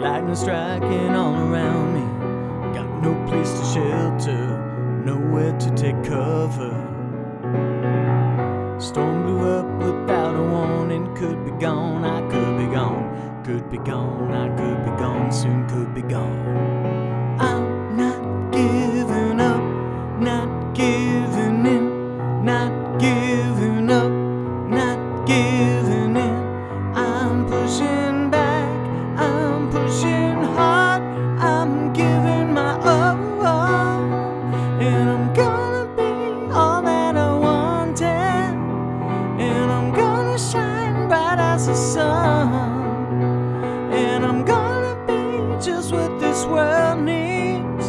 Lightning striking all around me. Got no place to shelter, nowhere to take cover. Storm blew up without a warning. Could be gone, I could be gone. Could be gone, I could be gone. Soon could be gone. As the sun, and I'm gonna be just what this world needs,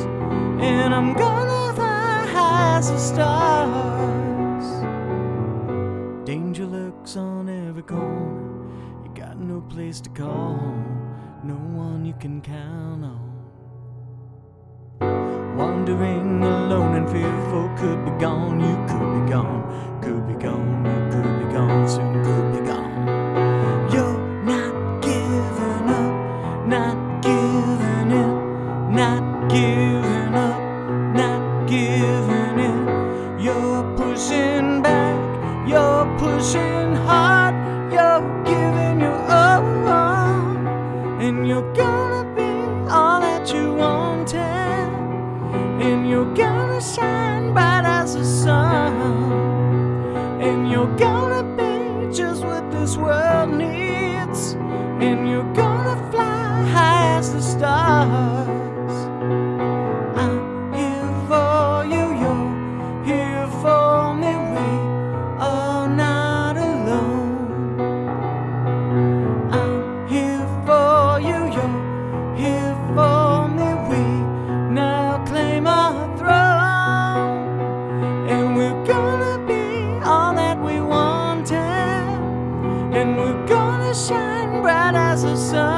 and I'm gonna fly as the stars. Danger lurks on every corner. You got no place to call home, no one you can count on. Wandering alone and fearful, could be gone, you could be gone, could be gone, you could be gone, soon could not giving up, not giving in. You're pushing back, you're pushing hard, you're giving your all, and you're gonna be all that you wanted, and you're gonna shine bright as the sun, and you're gonna be just what this world needs, and you're gonna fly high as the stars. The sun,